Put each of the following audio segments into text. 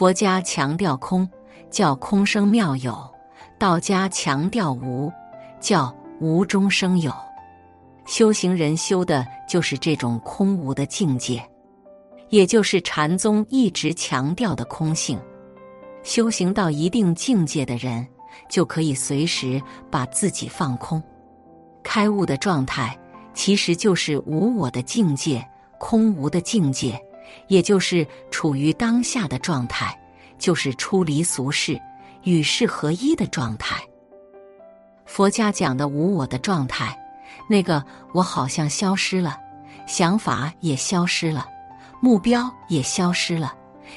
佛家强调空，叫空生妙有；道家强调无，叫无中生有。修行人修的就是这种空无的境界，也就是禅宗一直强调的空性。修行到一定境界的人，就可以随时把自己放空。开悟的状态其实就是无我的境界，空无的境界，也就是处于当下的状态，就是出离俗世、与世合一的状态。佛家讲的无我的状态。那个我好像消失了，想法也消失了，目标也消失了，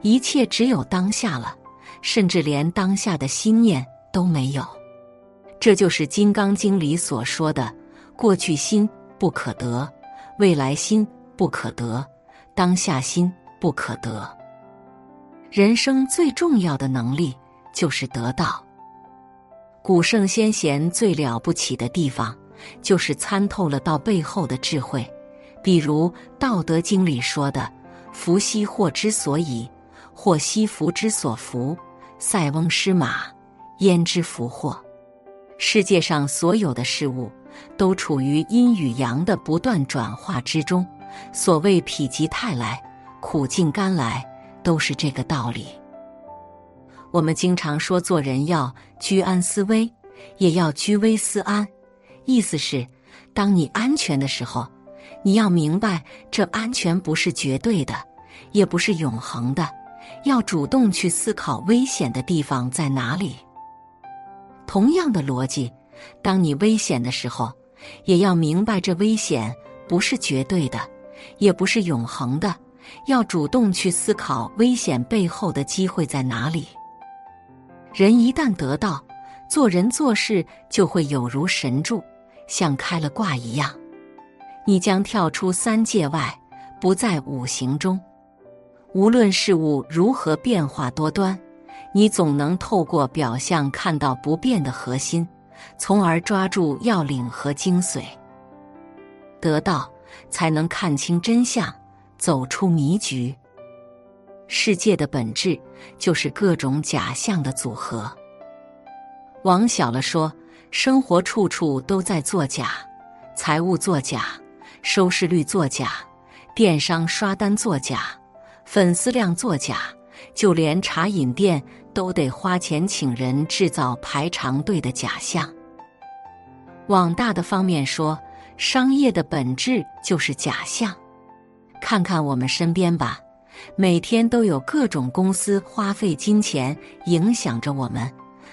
一切只有当下了，甚至连当下的心念都没有。这就是《金刚经》里所说的：过去心不可得，未来心不可得，当下心不可得。人生最重要的能力就是得到。古圣先贤最了不起的地方。就是参透了道背后的智慧，比如《道德经》里说的“福兮祸之所以，祸兮福之所伏。塞翁失马，焉知福祸？”世界上所有的事物都处于阴与阳的不断转化之中。所谓“否极泰来，苦尽甘来”，都是这个道理。我们经常说做人要居安思危，也要居危思安。意思是，当你安全的时候，你要明白这安全不是绝对的，也不是永恒的，要主动去思考危险的地方在哪里。同样的逻辑，当你危险的时候，也要明白这危险不是绝对的，也不是永恒的，要主动去思考危险背后的机会在哪里。人一旦得到，做人做事就会有如神助。像开了挂一样，你将跳出三界外，不在五行中。无论事物如何变化多端，你总能透过表象看到不变的核心，从而抓住要领和精髓。得到，才能看清真相，走出迷局。世界的本质就是各种假象的组合。往小了说。生活处处都在作假，财务作假，收视率作假，电商刷单作假，粉丝量作假，就连茶饮店都得花钱请人制造排长队的假象。往大的方面说，商业的本质就是假象。看看我们身边吧，每天都有各种公司花费金钱影响着我们，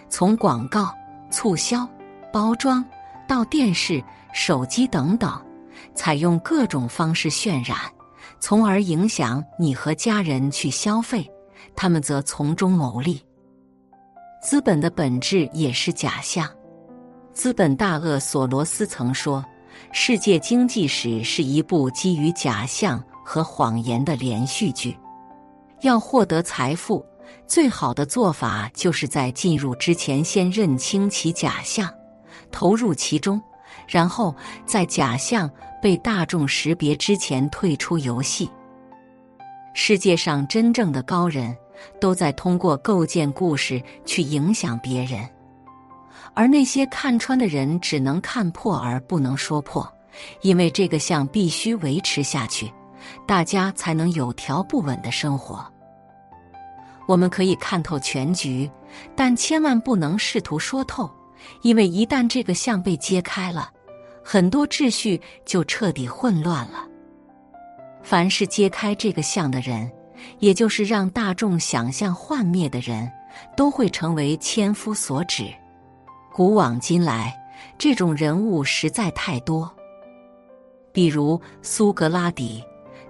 从广告、促销。包装到电视、手机等等，采用各种方式渲染，从而影响你和家人去消费，他们则从中牟利。资本的本质也是假象。资本大鳄索罗斯曾说：“世界经济史是一部基于假象和谎言的连续剧。”要获得财富，最好的做法就是在进入之前先认清其假象。投入其中，然后在假象被大众识别之前退出游戏。世界上真正的高人，都在通过构建故事去影响别人，而那些看穿的人只能看破而不能说破，因为这个相必须维持下去，大家才能有条不紊的生活。我们可以看透全局，但千万不能试图说透。因为一旦这个相被揭开了，很多秩序就彻底混乱了。凡是揭开这个相的人，也就是让大众想象幻灭的人，都会成为千夫所指。古往今来，这种人物实在太多。比如苏格拉底，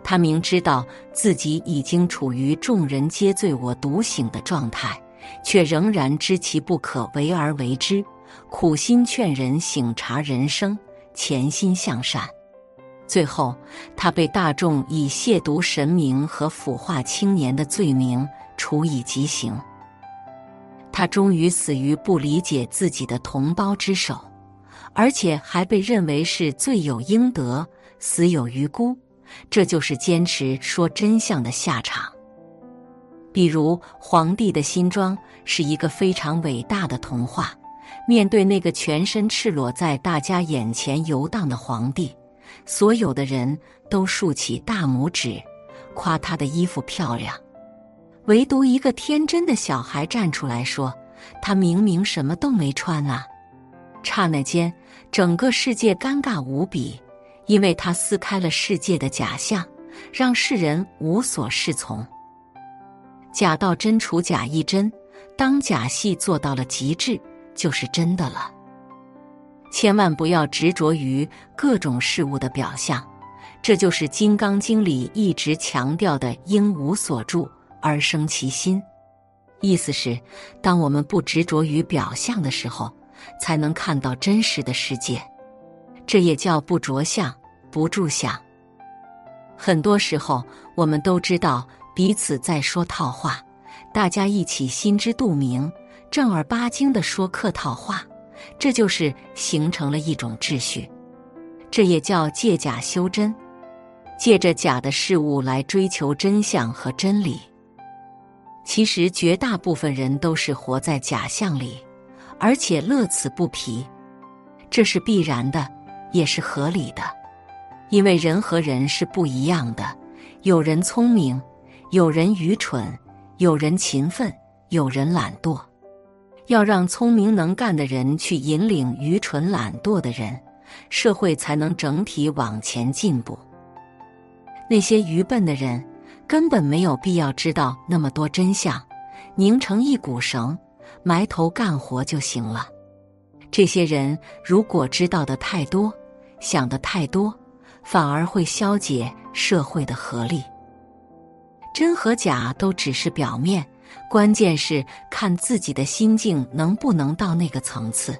他明知道自己已经处于众人皆醉我独醒的状态，却仍然知其不可为而为之。苦心劝人醒察人生，潜心向善，最后他被大众以亵渎神明和腐化青年的罪名处以极刑。他终于死于不理解自己的同胞之手，而且还被认为是罪有应得，死有余辜。这就是坚持说真相的下场。比如《皇帝的新装》是一个非常伟大的童话。面对那个全身赤裸在大家眼前游荡的皇帝，所有的人都竖起大拇指，夸他的衣服漂亮。唯独一个天真的小孩站出来说：“他明明什么都没穿啊！”刹那间，整个世界尴尬无比，因为他撕开了世界的假象，让世人无所适从。假到真除假亦真，当假戏做到了极致，就是真的了。千万不要执着于各种事物的表象，这就是《金刚经》里一直强调的“应无所住而生其心”。意思是，当我们不执着于表象的时候，才能看到真实的世界。这也叫不着相、不住相。很多时候，我们都知道。彼此在说套话，大家一起心知肚明、正儿八经的说客套话，这就是形成了一种秩序。这也叫借假修真，借着假的事物来追求真相和真理。其实绝大部分人都是活在假象里，而且乐此不疲，这是必然的，也是合理的。因为人和人是不一样的，有人聪明。有人愚蠢，有人勤奋，有人懒惰。要让聪明能干的人去引领愚蠢懒惰的人，社会才能整体往前进步。那些愚笨的人根本没有必要知道那么多真相，拧成一股绳，埋头干活就行了。这些人如果知道的太多，想的太多，反而会消解社会的合力。真和假都只是表面，关键是看自己的心境能不能到那个层次。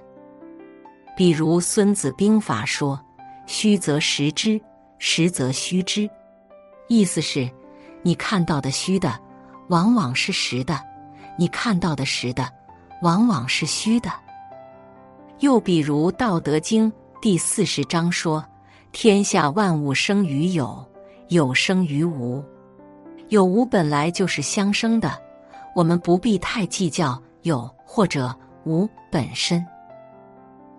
比如《孙子兵法》说：“虚则实之，实则虚之。”意思是，你看到的虚的，往往是实的；你看到的实的，往往是虚的。又比如《道德经》第四十章说：“天下万物生于有，有生于无。”有无本来就是相生的，我们不必太计较有或者无本身。《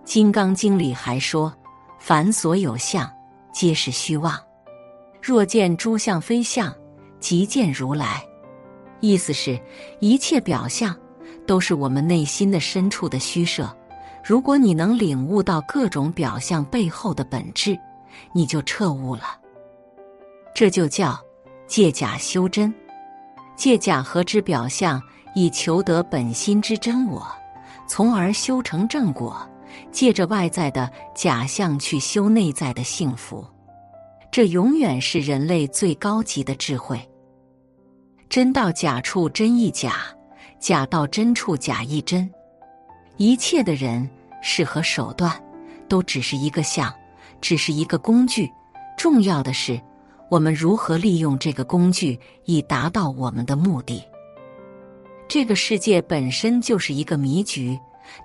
金刚经》里还说：“凡所有相，皆是虚妄。若见诸相非相，即见如来。”意思是，一切表象都是我们内心的深处的虚设。如果你能领悟到各种表象背后的本质，你就彻悟了。这就叫。借假修真，借假合之表象，以求得本心之真我，从而修成正果。借着外在的假象去修内在的幸福，这永远是人类最高级的智慧。真到假处真亦假，假到真处假亦真。一切的人事和手段，都只是一个相，只是一个工具。重要的是。我们如何利用这个工具以达到我们的目的？这个世界本身就是一个迷局，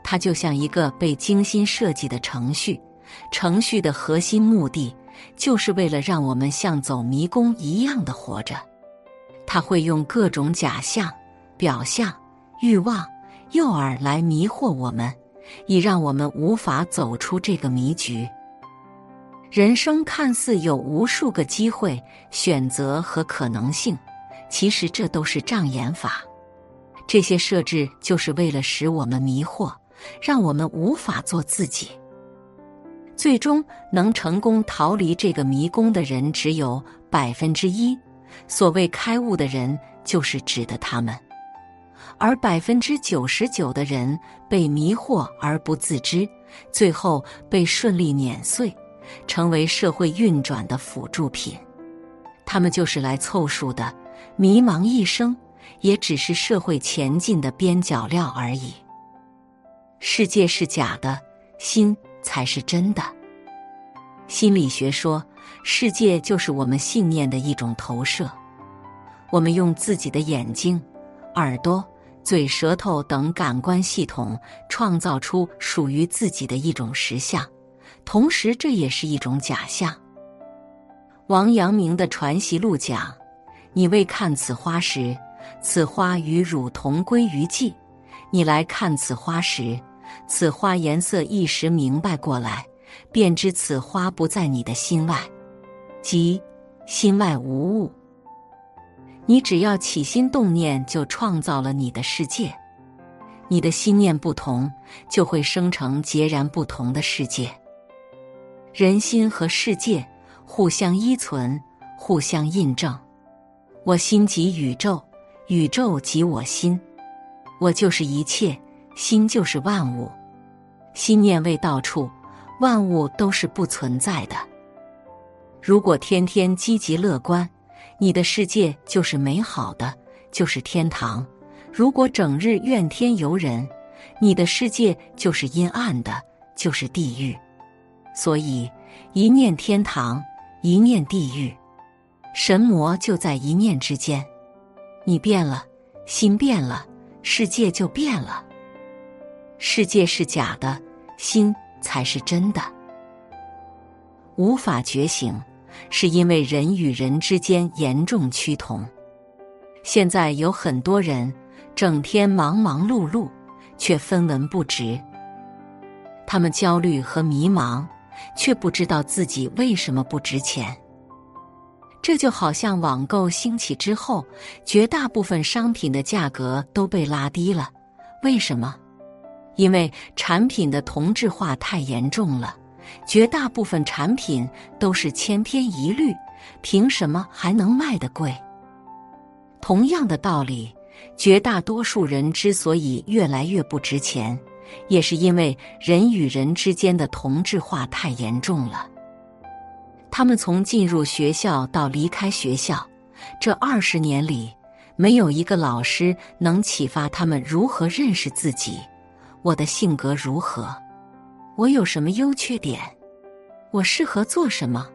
它就像一个被精心设计的程序。程序的核心目的就是为了让我们像走迷宫一样的活着。他会用各种假象、表象、欲望、诱饵来迷惑我们，以让我们无法走出这个迷局。人生看似有无数个机会、选择和可能性，其实这都是障眼法。这些设置就是为了使我们迷惑，让我们无法做自己。最终能成功逃离这个迷宫的人只有百分之一。所谓开悟的人，就是指的他们。而百分之九十九的人被迷惑而不自知，最后被顺利碾碎。成为社会运转的辅助品，他们就是来凑数的。迷茫一生，也只是社会前进的边角料而已。世界是假的，心才是真的。心理学说，世界就是我们信念的一种投射。我们用自己的眼睛、耳朵、嘴、舌头等感官系统，创造出属于自己的一种实相。同时，这也是一种假象。王阳明的《传习录》讲：“你未看此花时，此花与汝同归于尽。你来看此花时，此花颜色一时明白过来，便知此花不在你的心外，即心外无物。你只要起心动念，就创造了你的世界。你的心念不同，就会生成截然不同的世界。人心和世界互相依存，互相印证。我心即宇宙，宇宙即我心。我就是一切，心就是万物。心念未到处，万物都是不存在的。如果天天积极乐观，你的世界就是美好的，就是天堂；如果整日怨天尤人，你的世界就是阴暗的，就是地狱。所以，一念天堂，一念地狱，神魔就在一念之间。你变了，心变了。世界就变了。世界是假的，心才是真的。无法觉醒，是因为人与人之间严重趋同。现在有很多人整天忙忙碌碌，却分文不值。他们焦虑和迷茫，却不知道自己为什么不值钱。这就好像网购兴起之后，绝大部分商品的价格都被拉低了。为什么？因为产品的同质化太严重了，绝大部分产品都是千篇一律，凭什么还能卖得贵？同样的道理，绝大多数人之所以越来越不值钱，也是因为人与人之间的同质化太严重了。他们从进入学校到离开学校，这二十年里，没有一个老师能启发他们如何认识自己。我的性格如何？我有什么优缺点？我适合做什么？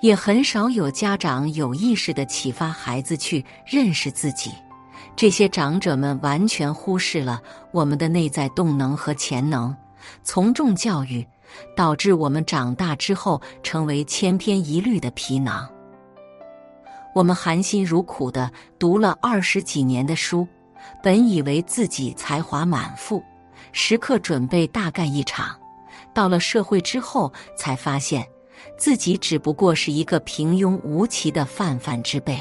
也很少有家长有意识的启发孩子去认识自己。这些长者们完全忽视了我们的内在动能和潜能，从众教育。导致我们长大之后成为千篇一律的皮囊。我们含辛茹苦的读了二十几年的书，本以为自己才华满腹，时刻准备大干一场。到了社会之后，才发现自己只不过是一个平庸无奇的泛泛之辈。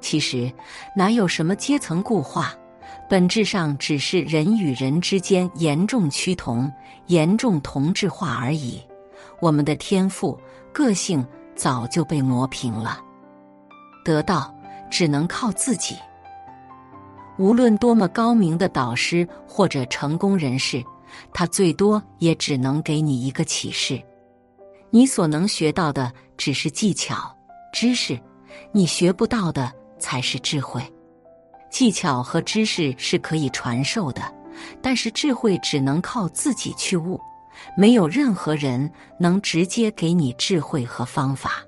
其实哪有什么阶层固化？本质上只是人与人之间严重趋同、严重同质化而已。我们的天赋、个性早就被磨平了，得到只能靠自己。无论多么高明的导师或者成功人士，他最多也只能给你一个启示。你所能学到的只是技巧、知识，你学不到的才是智慧。技巧和知识是可以传授的，但是智慧只能靠自己去悟，没有任何人能直接给你智慧和方法。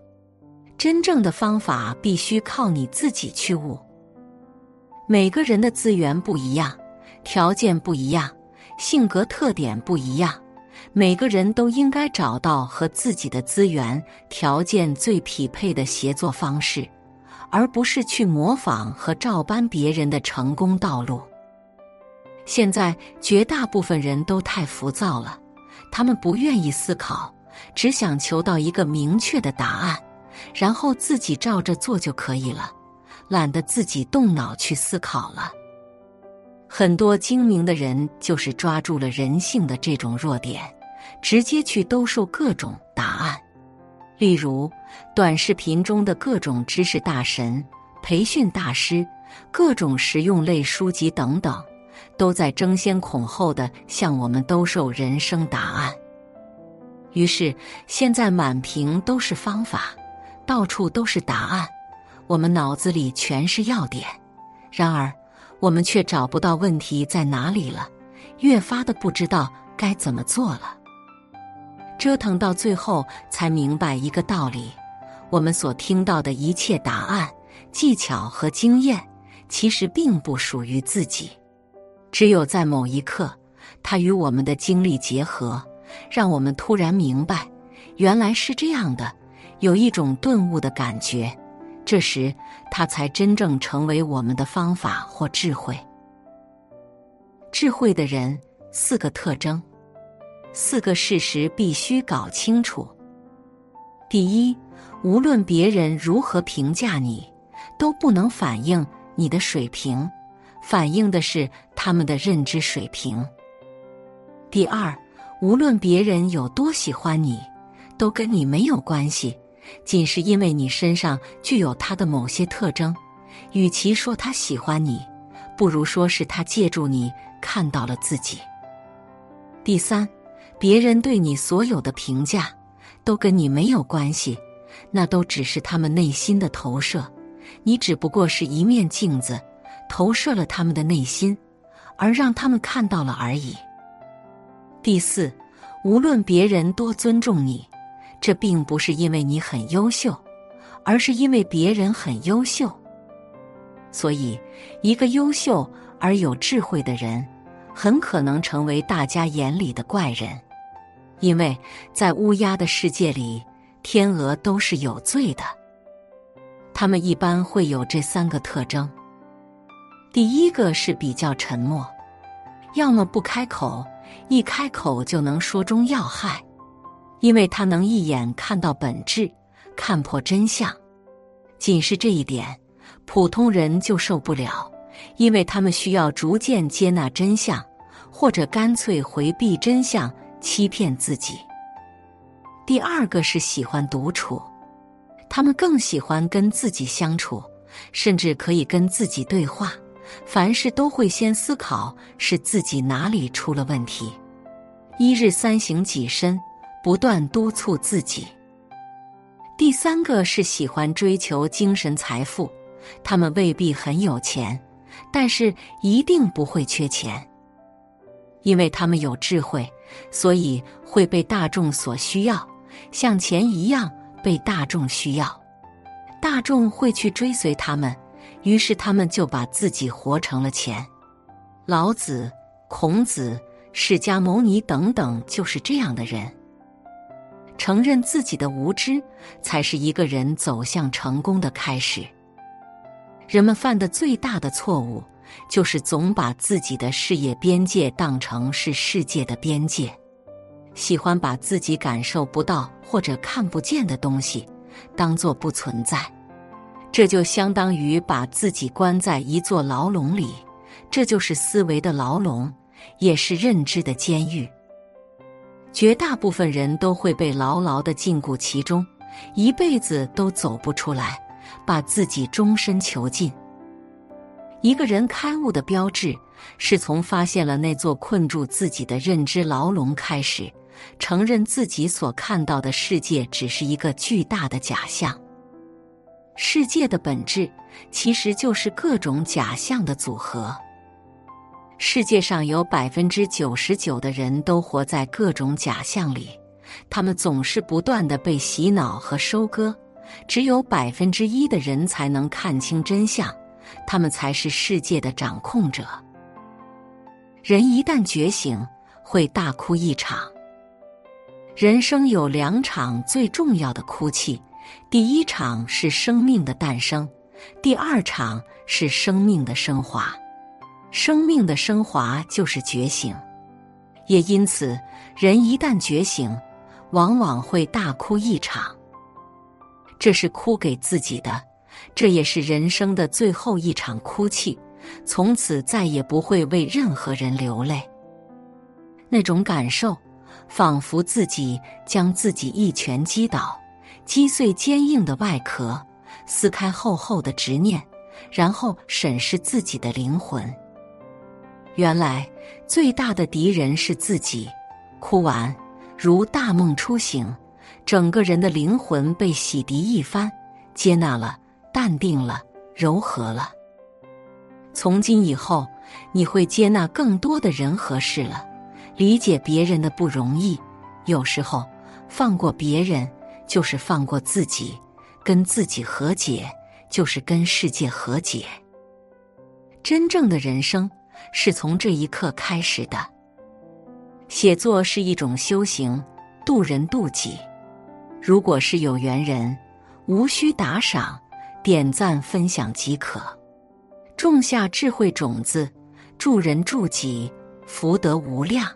真正的方法必须靠你自己去悟。每个人的资源不一样，条件不一样，性格特点不一样，每个人都应该找到和自己的资源条件最匹配的协作方式。而不是去模仿和照搬别人的成功道路。现在绝大部分人都太浮躁了，他们不愿意思考，只想求到一个明确的答案，然后自己照着做就可以了，懒得自己动脑去思考了。很多精明的人就是抓住了人性的这种弱点，直接去兜售各种答案。例如，短视频中的各种知识大神、培训大师、各种实用类书籍等等，都在争先恐后的向我们兜售人生答案。于是，现在满屏都是方法，到处都是答案，我们脑子里全是要点。然而，我们却找不到问题在哪里了，越发的不知道该怎么做了。折腾到最后，才明白一个道理：我们所听到的一切答案、技巧和经验，其实并不属于自己。只有在某一刻，它与我们的经历结合，让我们突然明白，原来是这样的，有一种顿悟的感觉。这时它才真正成为我们的方法或智慧。智慧的人四个特征，四个事实必须搞清楚。第一，无论别人如何评价你，都不能反映你的水平，反映的是他们的认知水平。第二，无论别人有多喜欢你，都跟你没有关系，仅是因为你身上具有他的某些特征。与其说他喜欢你，不如说是他借助你看到了自己。第三，别人对你所有的评价。都跟你没有关系，那都只是他们内心的投射，你只不过是一面镜子，投射了他们的内心，而让他们看到了而已。第四，无论别人多尊重你，这并不是因为你很优秀，而是因为别人很优秀。所以，一个优秀而有智慧的人，很可能成为大家眼里的怪人。因为在乌鸦的世界里，天鹅都是有罪的。他们一般会有这三个特征：第一个是比较沉默，要么不开口，一开口就能说中要害，因为他能一眼看到本质，看破真相。仅是这一点，普通人就受不了，因为他们需要逐渐接纳真相，或者干脆回避真相。欺骗自己。第二个是喜欢独处，他们更喜欢跟自己相处，甚至可以跟自己对话。凡事都会先思考是自己哪里出了问题。一日三省己身，不断督促自己。第三个是喜欢追求精神财富，他们未必很有钱，但是一定不会缺钱，因为他们有智慧。所以会被大众所需要，像钱一样被大众需要。大众会去追随他们，于是他们就把自己活成了钱。老子、孔子、释迦牟尼等等就是这样的人。承认自己的无知，才是一个人走向成功的开始。人们犯的最大的错误。就是总把自己的事业边界当成是世界的边界，喜欢把自己感受不到或者看不见的东西当做不存在，这就相当于把自己关在一座牢笼里，这就是思维的牢笼，也是认知的监狱。绝大部分人都会被牢牢的禁锢其中，一辈子都走不出来，把自己终身囚禁。一个人开悟的标志，是从发现了那座困住自己的认知牢笼开始，承认自己所看到的世界只是一个巨大的假象。世界的本质其实就是各种假象的组合。世界上有百分之九十九的人都活在各种假象里，他们总是不断的被洗脑和收割，只有百分之一的人才能看清真相。他们才是世界的掌控者。人一旦觉醒，会大哭一场。人生有两场最重要的哭泣，第一场是生命的诞生，第二场是生命的升华。生命的升华就是觉醒，也因此，人一旦觉醒，往往会大哭一场。这是哭给自己的。这也是人生的最后一场哭泣，从此再也不会为任何人流泪。那种感受，仿佛自己将自己一拳击倒，击碎坚硬的外壳，撕开厚厚的执念，然后审视自己的灵魂。原来最大的敌人是自己。哭完，如大梦初醒，整个人的灵魂被洗涤一番，接纳了。淡定了，柔和了。从今以后，你会接纳更多的人和事了，理解别人的不容易。有时候，放过别人就是放过自己，跟自己和解就是跟世界和解。真正的人生是从这一刻开始的。写作是一种修行，渡人渡己。如果是有缘人，无需打赏。点赞分享即可。种下智慧种子，助人助己，福德无量。